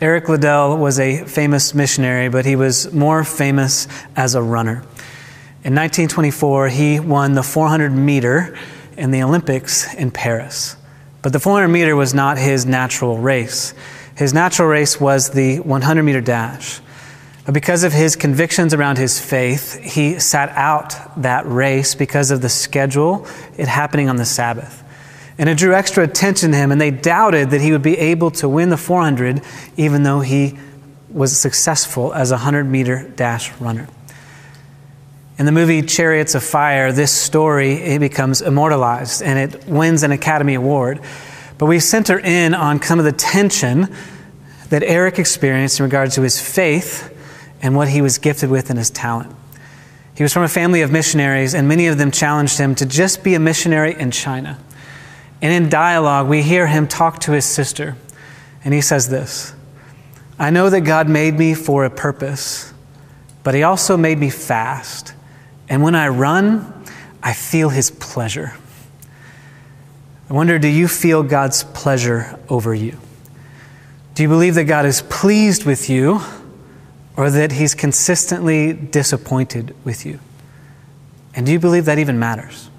Eric Liddell was a famous missionary, but he was more famous as a runner. In 1924, he won the 400 meter in the Olympics in Paris. But the 400 meter was not his natural race. His natural race was the 100 meter dash. But because of his convictions around his faith, he sat out that race because of the schedule, it happening on the Sabbath. And it drew extra attention to him, and they doubted that he would be able to win the 400, even though he was successful as a 100 meter dash runner. In the movie Chariots of Fire, this story it becomes immortalized and it wins an Academy Award. But we center in on some of the tension that Eric experienced in regards to his faith and what he was gifted with in his talent. He was from a family of missionaries, and many of them challenged him to just be a missionary in China. And in dialogue, we hear him talk to his sister, and he says this I know that God made me for a purpose, but He also made me fast. And when I run, I feel His pleasure. I wonder do you feel God's pleasure over you? Do you believe that God is pleased with you or that He's consistently disappointed with you? And do you believe that even matters?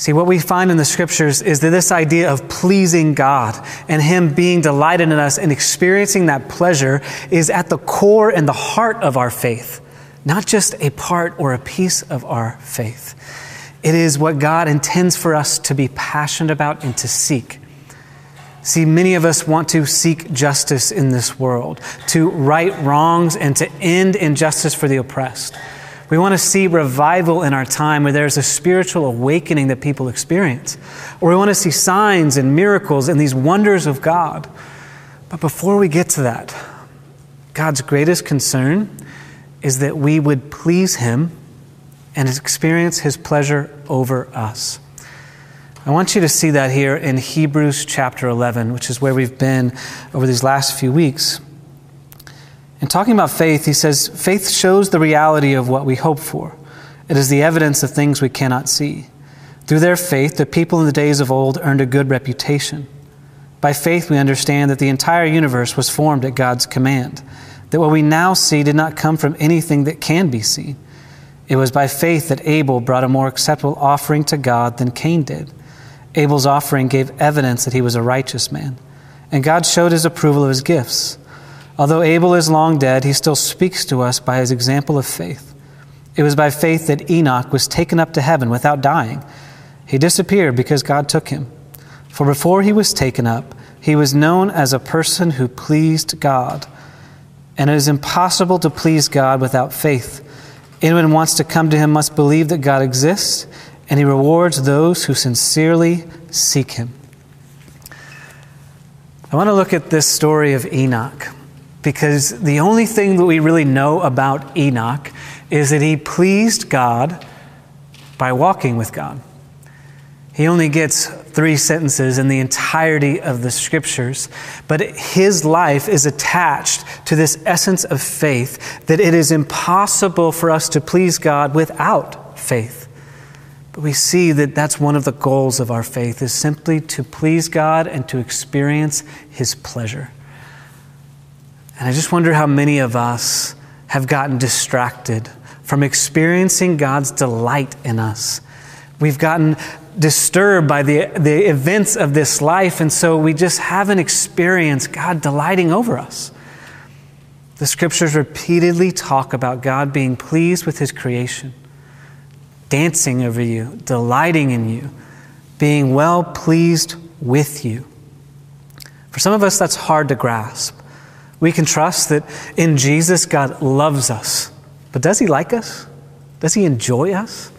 See, what we find in the scriptures is that this idea of pleasing God and Him being delighted in us and experiencing that pleasure is at the core and the heart of our faith, not just a part or a piece of our faith. It is what God intends for us to be passionate about and to seek. See, many of us want to seek justice in this world, to right wrongs and to end injustice for the oppressed. We want to see revival in our time where there's a spiritual awakening that people experience. Or we want to see signs and miracles and these wonders of God. But before we get to that, God's greatest concern is that we would please Him and experience His pleasure over us. I want you to see that here in Hebrews chapter 11, which is where we've been over these last few weeks. In talking about faith, he says, faith shows the reality of what we hope for. It is the evidence of things we cannot see. Through their faith, the people in the days of old earned a good reputation. By faith, we understand that the entire universe was formed at God's command, that what we now see did not come from anything that can be seen. It was by faith that Abel brought a more acceptable offering to God than Cain did. Abel's offering gave evidence that he was a righteous man, and God showed his approval of his gifts. Although Abel is long dead, he still speaks to us by his example of faith. It was by faith that Enoch was taken up to heaven without dying. He disappeared because God took him. For before he was taken up, he was known as a person who pleased God. And it is impossible to please God without faith. Anyone who wants to come to him must believe that God exists, and he rewards those who sincerely seek him. I want to look at this story of Enoch because the only thing that we really know about Enoch is that he pleased God by walking with God. He only gets three sentences in the entirety of the scriptures, but his life is attached to this essence of faith that it is impossible for us to please God without faith. But we see that that's one of the goals of our faith is simply to please God and to experience his pleasure. And I just wonder how many of us have gotten distracted from experiencing God's delight in us. We've gotten disturbed by the, the events of this life, and so we just haven't experienced God delighting over us. The scriptures repeatedly talk about God being pleased with his creation, dancing over you, delighting in you, being well pleased with you. For some of us, that's hard to grasp. We can trust that in Jesus, God loves us. But does He like us? Does He enjoy us?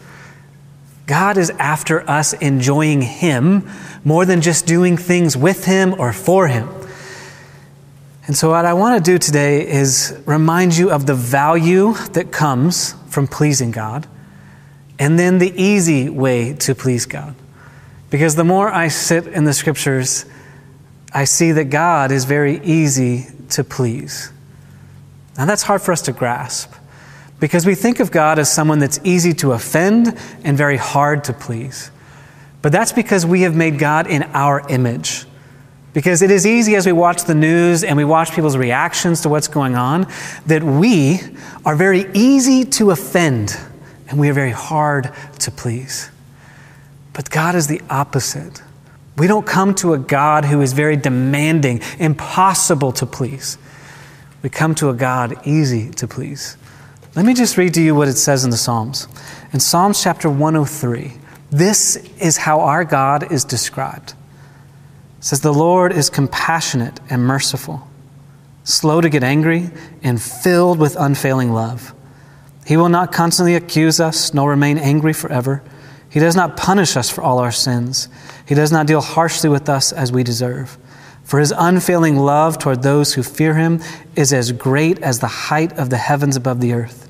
God is after us enjoying Him more than just doing things with Him or for Him. And so, what I want to do today is remind you of the value that comes from pleasing God, and then the easy way to please God. Because the more I sit in the scriptures, I see that God is very easy to please. Now, that's hard for us to grasp because we think of God as someone that's easy to offend and very hard to please. But that's because we have made God in our image. Because it is easy as we watch the news and we watch people's reactions to what's going on that we are very easy to offend and we are very hard to please. But God is the opposite. We don't come to a God who is very demanding, impossible to please. We come to a God easy to please. Let me just read to you what it says in the Psalms. In Psalms chapter 103, this is how our God is described. It says, The Lord is compassionate and merciful, slow to get angry, and filled with unfailing love. He will not constantly accuse us, nor remain angry forever. He does not punish us for all our sins. He does not deal harshly with us as we deserve. For his unfailing love toward those who fear him is as great as the height of the heavens above the earth.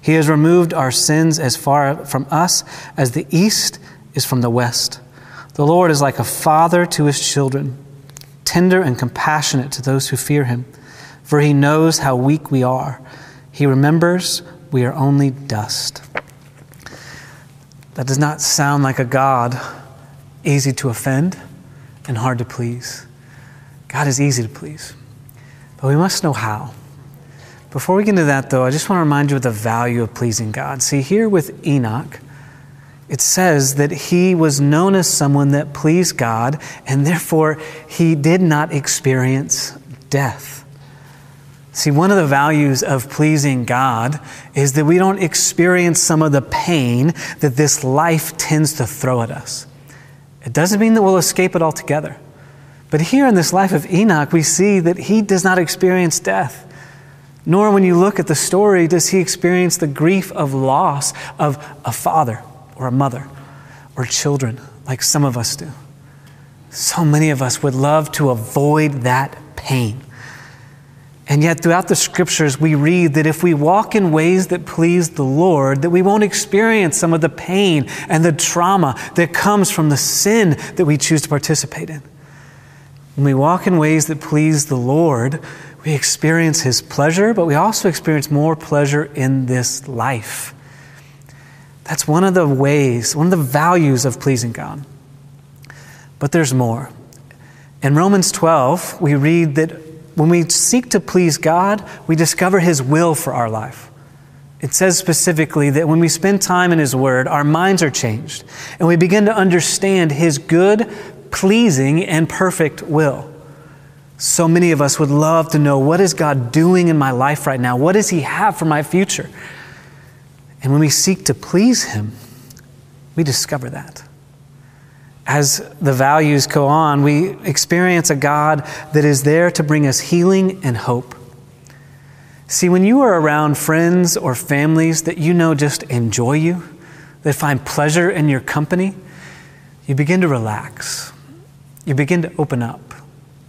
He has removed our sins as far from us as the east is from the west. The Lord is like a father to his children, tender and compassionate to those who fear him, for he knows how weak we are. He remembers we are only dust. That does not sound like a God easy to offend and hard to please. God is easy to please, but we must know how. Before we get into that, though, I just want to remind you of the value of pleasing God. See, here with Enoch, it says that he was known as someone that pleased God, and therefore he did not experience death. See, one of the values of pleasing God is that we don't experience some of the pain that this life tends to throw at us. It doesn't mean that we'll escape it altogether. But here in this life of Enoch, we see that he does not experience death. Nor, when you look at the story, does he experience the grief of loss of a father or a mother or children like some of us do. So many of us would love to avoid that pain. And yet, throughout the scriptures, we read that if we walk in ways that please the Lord, that we won't experience some of the pain and the trauma that comes from the sin that we choose to participate in. When we walk in ways that please the Lord, we experience His pleasure, but we also experience more pleasure in this life. That's one of the ways, one of the values of pleasing God. But there's more. In Romans 12, we read that when we seek to please God, we discover His will for our life. It says specifically that when we spend time in His Word, our minds are changed and we begin to understand His good, pleasing, and perfect will. So many of us would love to know what is God doing in my life right now? What does He have for my future? And when we seek to please Him, we discover that as the values go on, we experience a God that is there to bring us healing and hope. See, when you are around friends or families that you know just enjoy you, that find pleasure in your company, you begin to relax. You begin to open up.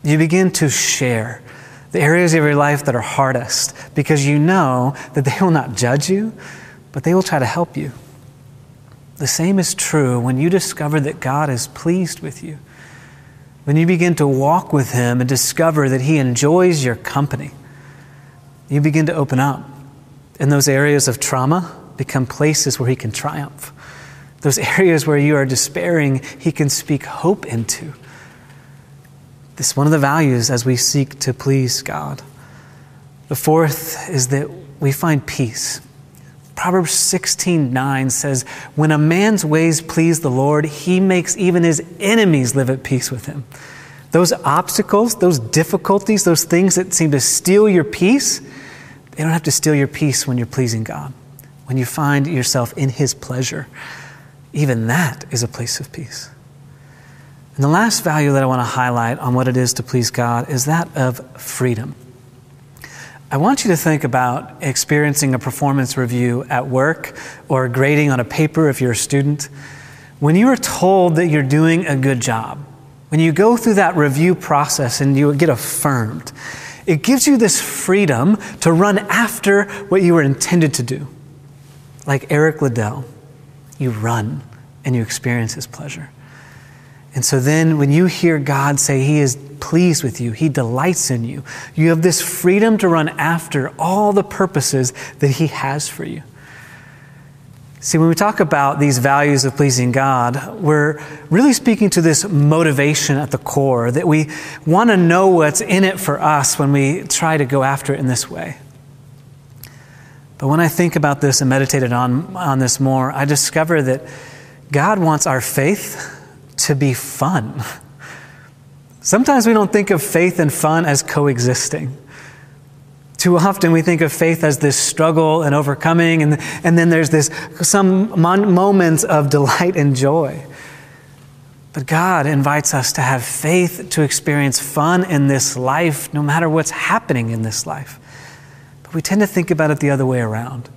You begin to share the areas of your life that are hardest because you know that they will not judge you, but they will try to help you. The same is true when you discover that God is pleased with you. When you begin to walk with Him and discover that He enjoys your company, you begin to open up. And those areas of trauma become places where He can triumph. Those areas where you are despairing, He can speak hope into. This is one of the values as we seek to please God. The fourth is that we find peace. Proverbs 16 9 says, When a man's ways please the Lord, he makes even his enemies live at peace with him. Those obstacles, those difficulties, those things that seem to steal your peace, they don't have to steal your peace when you're pleasing God. When you find yourself in his pleasure, even that is a place of peace. And the last value that I want to highlight on what it is to please God is that of freedom. I want you to think about experiencing a performance review at work or grading on a paper if you're a student. When you are told that you're doing a good job, when you go through that review process and you get affirmed, it gives you this freedom to run after what you were intended to do. Like Eric Liddell, you run and you experience his pleasure. And so then when you hear God say He is pleased with you, He delights in you, you have this freedom to run after all the purposes that He has for you. See, when we talk about these values of pleasing God, we're really speaking to this motivation at the core that we want to know what's in it for us when we try to go after it in this way. But when I think about this and meditated on, on this more, I discover that God wants our faith to be fun. Sometimes we don't think of faith and fun as coexisting. Too often we think of faith as this struggle and overcoming, and, and then there's this some mon- moments of delight and joy. But God invites us to have faith to experience fun in this life, no matter what's happening in this life. But we tend to think about it the other way around.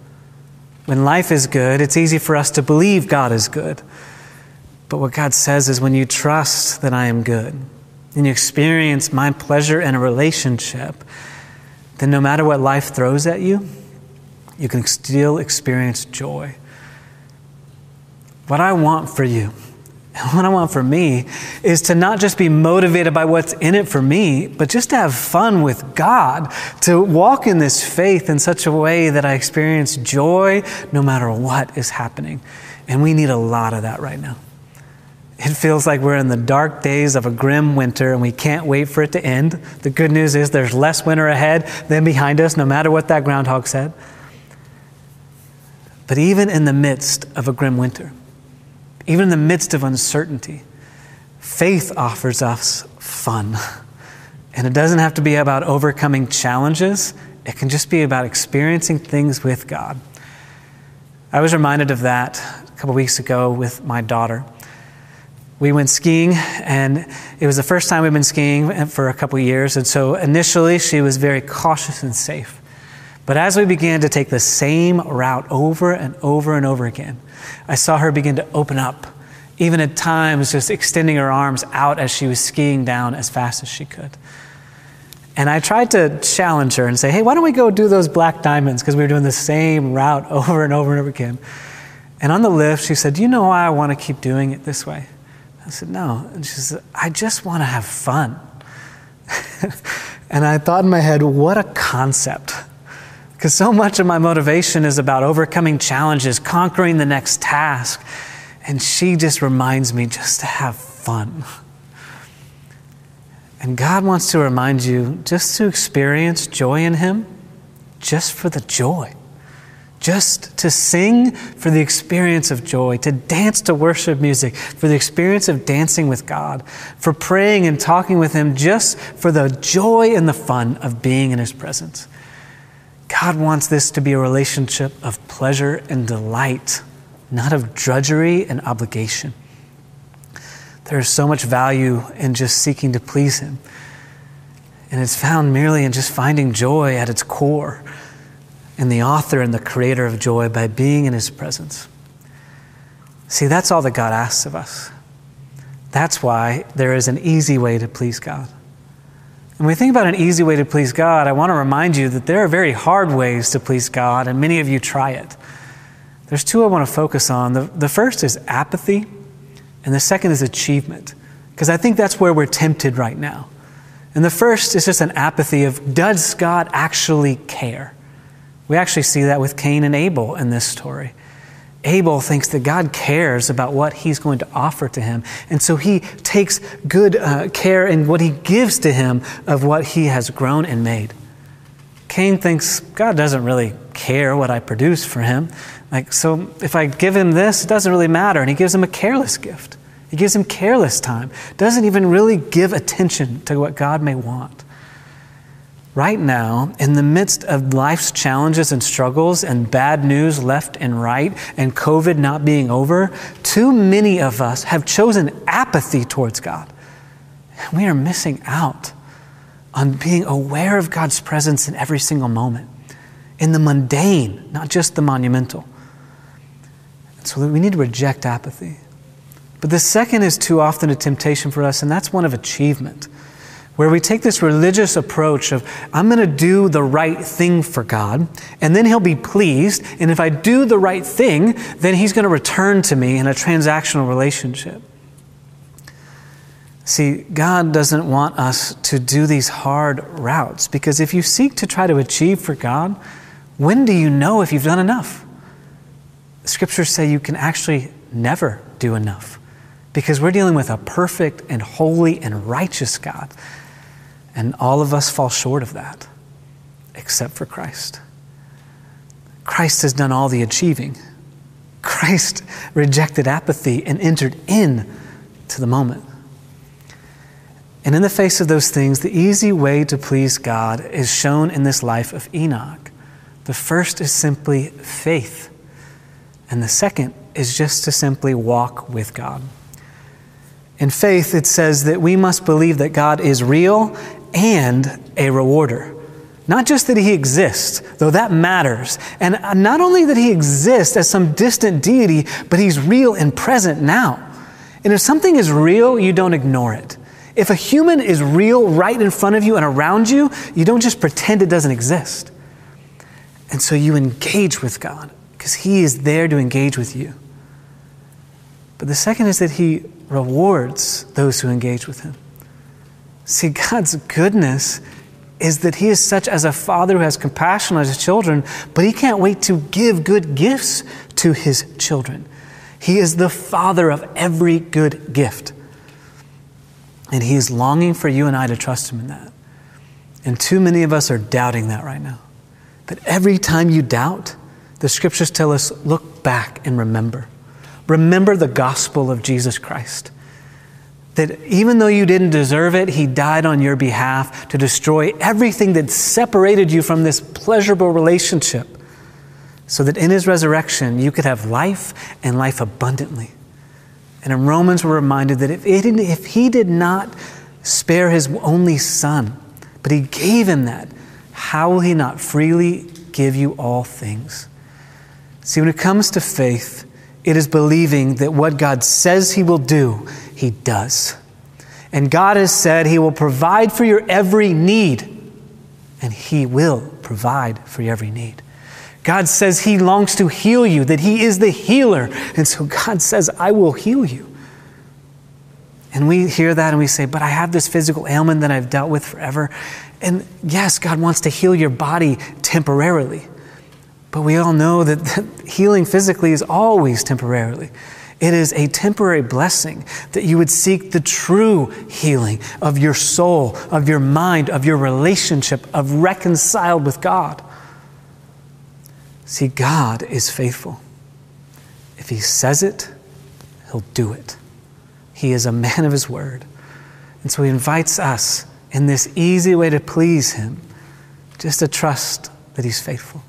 When life is good, it's easy for us to believe God is good. But what God says is when you trust that I am good, and you experience my pleasure in a relationship, then no matter what life throws at you, you can still experience joy. What I want for you, and what I want for me, is to not just be motivated by what's in it for me, but just to have fun with God, to walk in this faith in such a way that I experience joy no matter what is happening. And we need a lot of that right now. It feels like we're in the dark days of a grim winter and we can't wait for it to end. The good news is there's less winter ahead than behind us, no matter what that groundhog said. But even in the midst of a grim winter, even in the midst of uncertainty, faith offers us fun. And it doesn't have to be about overcoming challenges, it can just be about experiencing things with God. I was reminded of that a couple weeks ago with my daughter we went skiing, and it was the first time we've been skiing for a couple years. And so initially, she was very cautious and safe. But as we began to take the same route over and over and over again, I saw her begin to open up, even at times just extending her arms out as she was skiing down as fast as she could. And I tried to challenge her and say, hey, why don't we go do those black diamonds? Because we were doing the same route over and over and over again. And on the lift, she said, Do you know why I want to keep doing it this way? I said, No. And she said, I just want to have fun. and I thought in my head, what a concept. Because so much of my motivation is about overcoming challenges, conquering the next task. And she just reminds me just to have fun. And God wants to remind you just to experience joy in Him, just for the joy just to sing for the experience of joy, to dance to worship music, for the experience of dancing with God, for praying and talking with Him, just for the joy and the fun of being in His presence. God wants this to be a relationship of pleasure and delight, not of drudgery and obligation. There is so much value in just seeking to please Him. And it's found merely in just finding joy at its core and the author and the creator of joy by being in his presence. See, that's all that God asks of us. That's why there is an easy way to please God. And when we think about an easy way to please God, I want to remind you that there are very hard ways to please God, and many of you try it. There's two I want to focus on. The, the first is apathy, and the second is achievement, because I think that's where we're tempted right now. And the first is just an apathy of does God actually care? We actually see that with Cain and Abel in this story. Abel thinks that God cares about what he's going to offer to him. And so he takes good uh, care in what he gives to him of what he has grown and made. Cain thinks God doesn't really care what I produce for him. Like, so if I give him this, it doesn't really matter. And he gives him a careless gift. He gives him careless time. Doesn't even really give attention to what God may want right now, in the midst of life's challenges and struggles and bad news left and right and COVID not being over, too many of us have chosen apathy towards God. We are missing out on being aware of God's presence in every single moment, in the mundane, not just the monumental. So we need to reject apathy. But the second is too often a temptation for us, and that's one of achievement where we take this religious approach of, I'm going to do the right thing for God, and then He'll be pleased. And if I do the right thing, then He's going to return to me in a transactional relationship. See, God doesn't want us to do these hard routes because if you seek to try to achieve for God, when do you know if you've done enough? scriptures say you can actually never do enough because we're dealing with a perfect and holy and righteous God. And all of us fall short of that, except for Christ. Christ has done all the achieving. Christ rejected apathy and entered in to the moment. And in the face of those things, the easy way to please God is shown in this life of Enoch. The first is simply faith, and the second is just to simply walk with God. In faith, it says that we must believe that God is real and a rewarder. Not just that he exists, though that matters. And not only that he exists as some distant deity, but he's real and present now. And if something is real, you don't ignore it. If a human is real right in front of you and around you, you don't just pretend it doesn't exist. And so you engage with God because he is there to engage with you. But the second is that he rewards those who engage with him. See, God's goodness is that He is such as a father who has compassion on His children, but He can't wait to give good gifts to His children. He is the Father of every good gift. And He is longing for you and I to trust Him in that. And too many of us are doubting that right now. But every time you doubt, the scriptures tell us look back and remember. Remember the gospel of Jesus Christ that even though you didn't deserve it, He died on your behalf to destroy everything that separated you from this pleasurable relationship, so that in His resurrection you could have life and life abundantly. And in Romans, we're reminded that if, it, if He did not spare His only Son, but He gave Him that, how will He not freely give you all things? See, when it comes to faith, it is believing that what God says He will do, he does. And God has said He will provide for your every need, and He will provide for your every need. God says He longs to heal you, that He is the healer. And so God says, I will heal you. And we hear that and we say, But I have this physical ailment that I've dealt with forever. And yes, God wants to heal your body temporarily. But we all know that healing physically is always temporarily. It is a temporary blessing that you would seek the true healing of your soul, of your mind, of your relationship, of reconciled with God. See, God is faithful. If He says it, He'll do it. He is a man of His word. And so He invites us in this easy way to please Him, just to trust that He's faithful.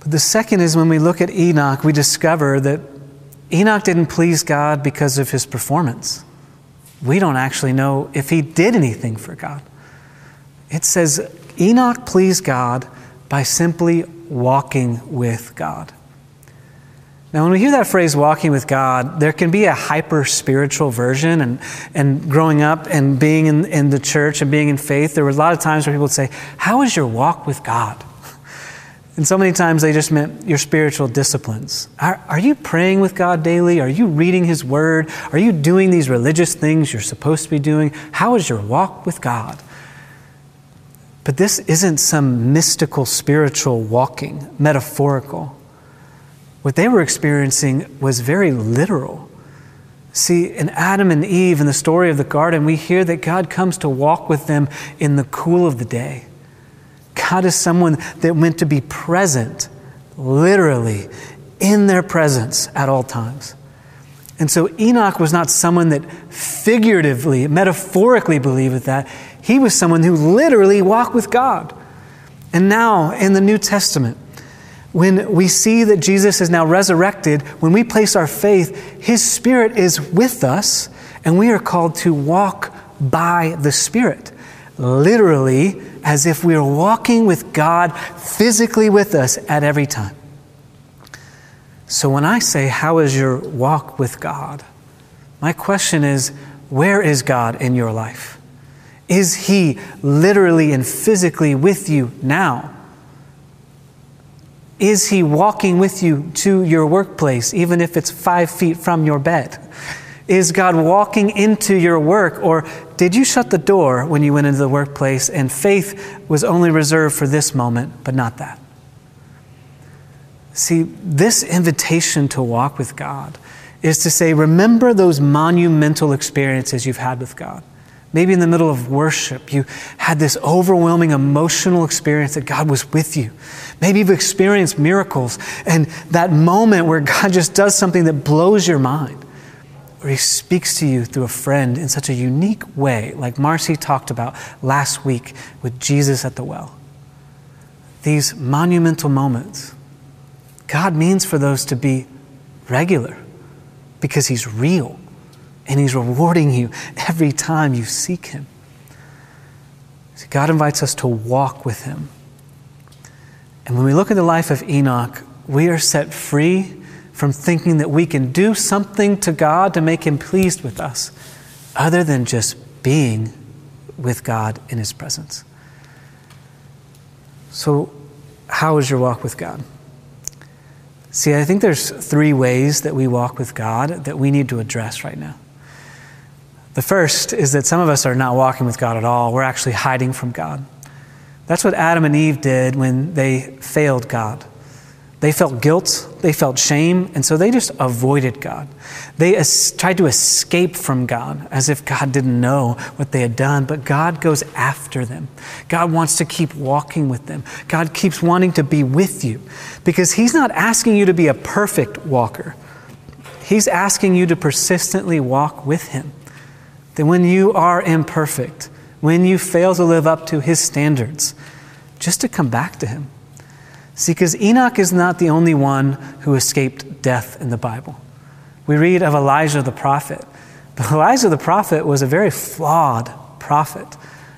But the second is when we look at Enoch, we discover that Enoch didn't please God because of his performance. We don't actually know if he did anything for God. It says Enoch pleased God by simply walking with God. Now, when we hear that phrase, walking with God, there can be a hyper spiritual version. And, and growing up and being in, in the church and being in faith, there were a lot of times where people would say, How is your walk with God? And so many times they just meant your spiritual disciplines. Are, are, you praying with God daily? Are you reading His Word? Are you doing these religious things you're supposed to be doing? How is your walk with God? But this isn't some mystical spiritual walking, metaphorical. What they were experiencing was very literal. See, in Adam and Eve, in the story of the garden, we hear that God comes to walk with them in the cool of the day. God does someone that meant to be present, literally, in their presence at all times. And so Enoch was not someone that figuratively, metaphorically believed that. He was someone who literally walked with God. And now, in the New Testament, when we see that Jesus is now resurrected, when we place our faith, His Spirit is with us, and we are called to walk by the Spirit. Literally, as if we are walking with God physically with us at every time. So when I say, How is your walk with God? my question is, Where is God in your life? Is He literally and physically with you now? Is He walking with you to your workplace, even if it's five feet from your bed? Is God walking into your work? Or did you shut the door when you went into the workplace and faith was only reserved for this moment, but not that? See, this invitation to walk with God is to say, remember those monumental experiences you've had with God. Maybe in the middle of worship, you had this overwhelming emotional experience that God was with you. Maybe you've experienced miracles and that moment where God just does something that blows your mind, or He speaks to you through a friend in such a unique way, like Marcy talked about last week with Jesus at the well. These monumental moments, God means for those to be regular because He's real and He's rewarding you every time you seek Him. See, God invites us to walk with Him. And when we look at the life of Enoch, we are set free from thinking that we can do something to God to make Him pleased with us, other than just being with God in His presence. So, how is your walk with God? See, I think there's three ways that we walk with God that we need to address right now. The first is that some of us are not walking with God at all. We're actually hiding from God. That's what Adam and Eve did when they failed God. They felt guilt, they felt shame, and so they just avoided God. They es- tried to escape from God as if God didn't know what they had done, but God goes after them. God wants to keep walking with them. God keeps wanting to be with you because He's not asking you to be a perfect walker, He's asking you to persistently walk with Him that when you are imperfect, when you fail to live up to his standards, just to come back to him. See, because Enoch is not the only one who escaped death in the Bible. We read of Elijah the prophet, but Elijah the prophet was a very flawed prophet.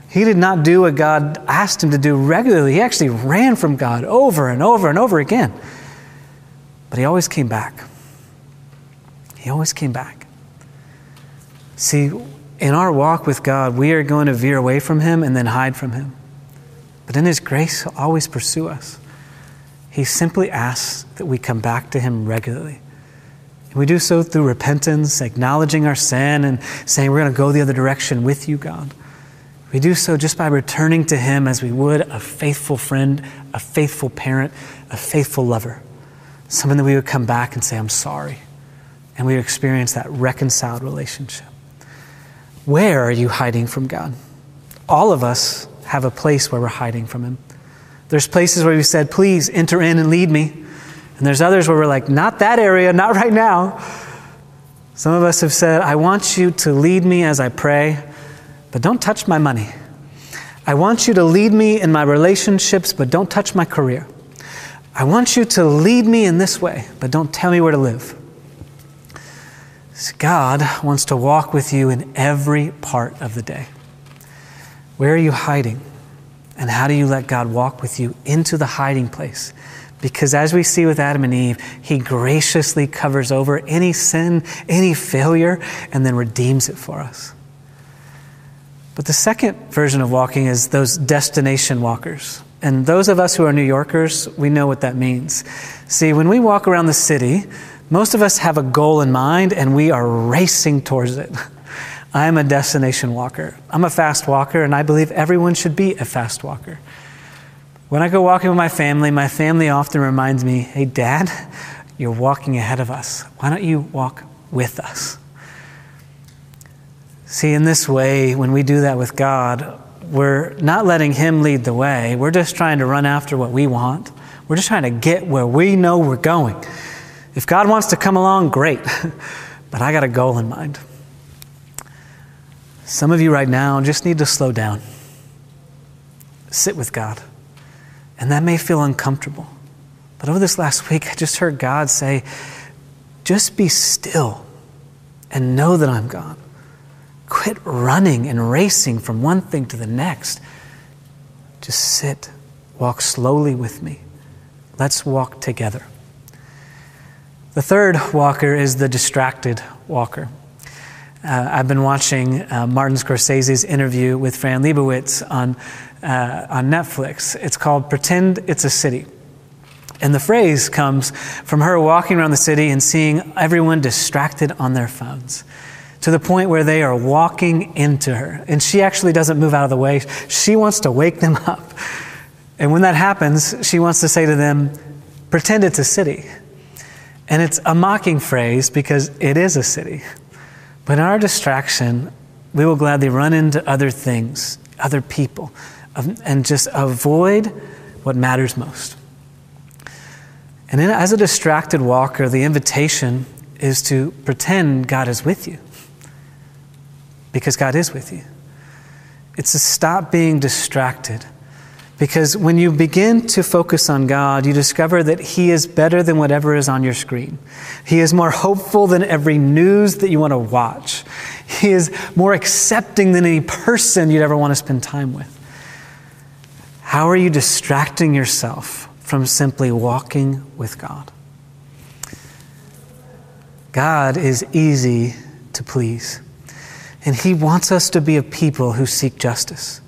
He did not do what God asked him to do regularly. He actually ran from God over and over and over again. But he always came back. He always came back. See, in our walk with God, we are going to veer away from Him and then hide from Him. But in His grace, He'll always pursue us. He simply asks that we come back to Him regularly. And we do so through repentance, acknowledging our sin, and saying, We're going to go the other direction with you, God. We do so just by returning to Him as we would a faithful friend, a faithful parent, a faithful lover. Someone that we would come back and say, I'm sorry. And we would experience that reconciled relationship. Where are you hiding from God? All of us have a place where we're hiding from Him. There's places where we said, please enter in and lead me. And there's others where we're like, not that area, not right now. Some of us have said, I want you to lead me as I pray, but don't touch my money. I want you to lead me in my relationships, but don't touch my career. I want you to lead me in this way, but don't tell me where to live. God wants to walk with you in every part of the day. Where are you hiding? And how do you let God walk with you into the hiding place? Because as we see with Adam and Eve, He graciously covers over any sin, any failure, and then redeems it for us. But the second version of walking is those destination walkers. And those of us who are New Yorkers, we know what that means. See, when we walk around the city, most of us have a goal in mind and we are racing towards it. I'm a destination walker. I'm a fast walker, and I believe everyone should be a fast walker. When I go walking with my family, my family often reminds me, hey, Dad, you're walking ahead of us. Why don't you walk with us? See, in this way, when we do that with God, we're not letting Him lead the way. We're just trying to run after what we want. We're just trying to get where we know we're going. If God wants to come along, great. but I got a goal in mind. Some of you right now just need to slow down, sit with God. And that may feel uncomfortable. But over this last week, I just heard God say, just be still and know that I'm God. Quit running and racing from one thing to the next. Just sit, walk slowly with me. Let's walk together. The third walker is the distracted walker. Uh, I've been watching uh, Martin Scorsese's interview with Fran Lebowitz on, uh, on Netflix. It's called Pretend It's a City. And the phrase comes from her walking around the city and seeing everyone distracted on their phones to the point where they are walking into her. And she actually doesn't move out of the way. She wants to wake them up. And when that happens, she wants to say to them, pretend it's a city. And it's a mocking phrase because it is a city. But in our distraction, we will gladly run into other things, other people, and just avoid what matters most. And as a distracted walker, the invitation is to pretend God is with you because God is with you. It's to stop being distracted. Because when you begin to focus on God, you discover that He is better than whatever is on your screen. He is more hopeful than every news that you want to watch. He is more accepting than any person you'd ever want to spend time with. How are you distracting yourself from simply walking with God? God is easy to please. And He wants us to be a people who seek justice.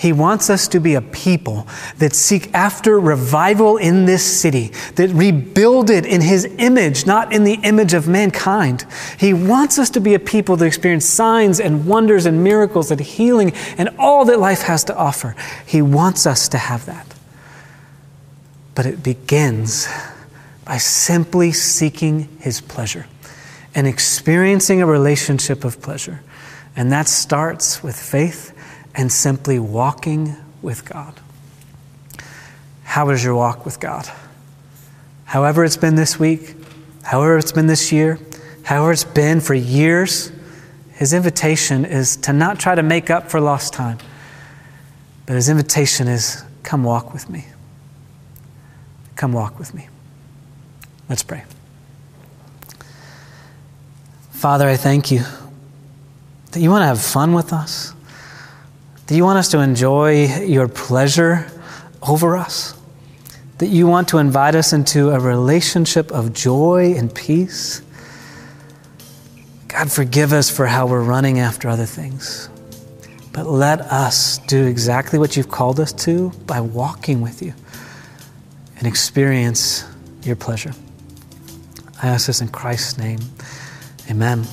He wants us to be a people that seek after revival in this city, that rebuild it in His image, not in the image of mankind. He wants us to be a people that experience signs and wonders and miracles and healing and all that life has to offer. He wants us to have that. But it begins by simply seeking His pleasure and experiencing a relationship of pleasure. And that starts with faith and simply walking with God. How is your walk with God? However, it's been this week, however, it's been this year, however, it's been for years, his invitation is to not try to make up for lost time, but his invitation is come walk with me. Come walk with me. Let's pray. Father, I thank you that you want to have fun with us, that you want us to enjoy your pleasure over us, that you want to invite us into a relationship of joy and peace. God, forgive us for how we're running after other things. But let us do exactly what you've called us to by walking with you and experience your pleasure. I ask this in Christ's name. Amen.